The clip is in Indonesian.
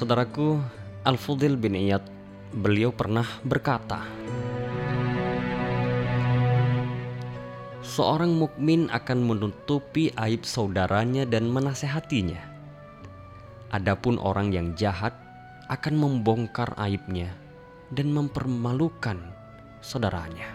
Saudaraku, Al-Fudil bin Iyad, beliau pernah berkata, Seorang mukmin akan menutupi aib saudaranya dan menasehatinya. Adapun orang yang jahat akan membongkar aibnya dan mempermalukan saudaranya.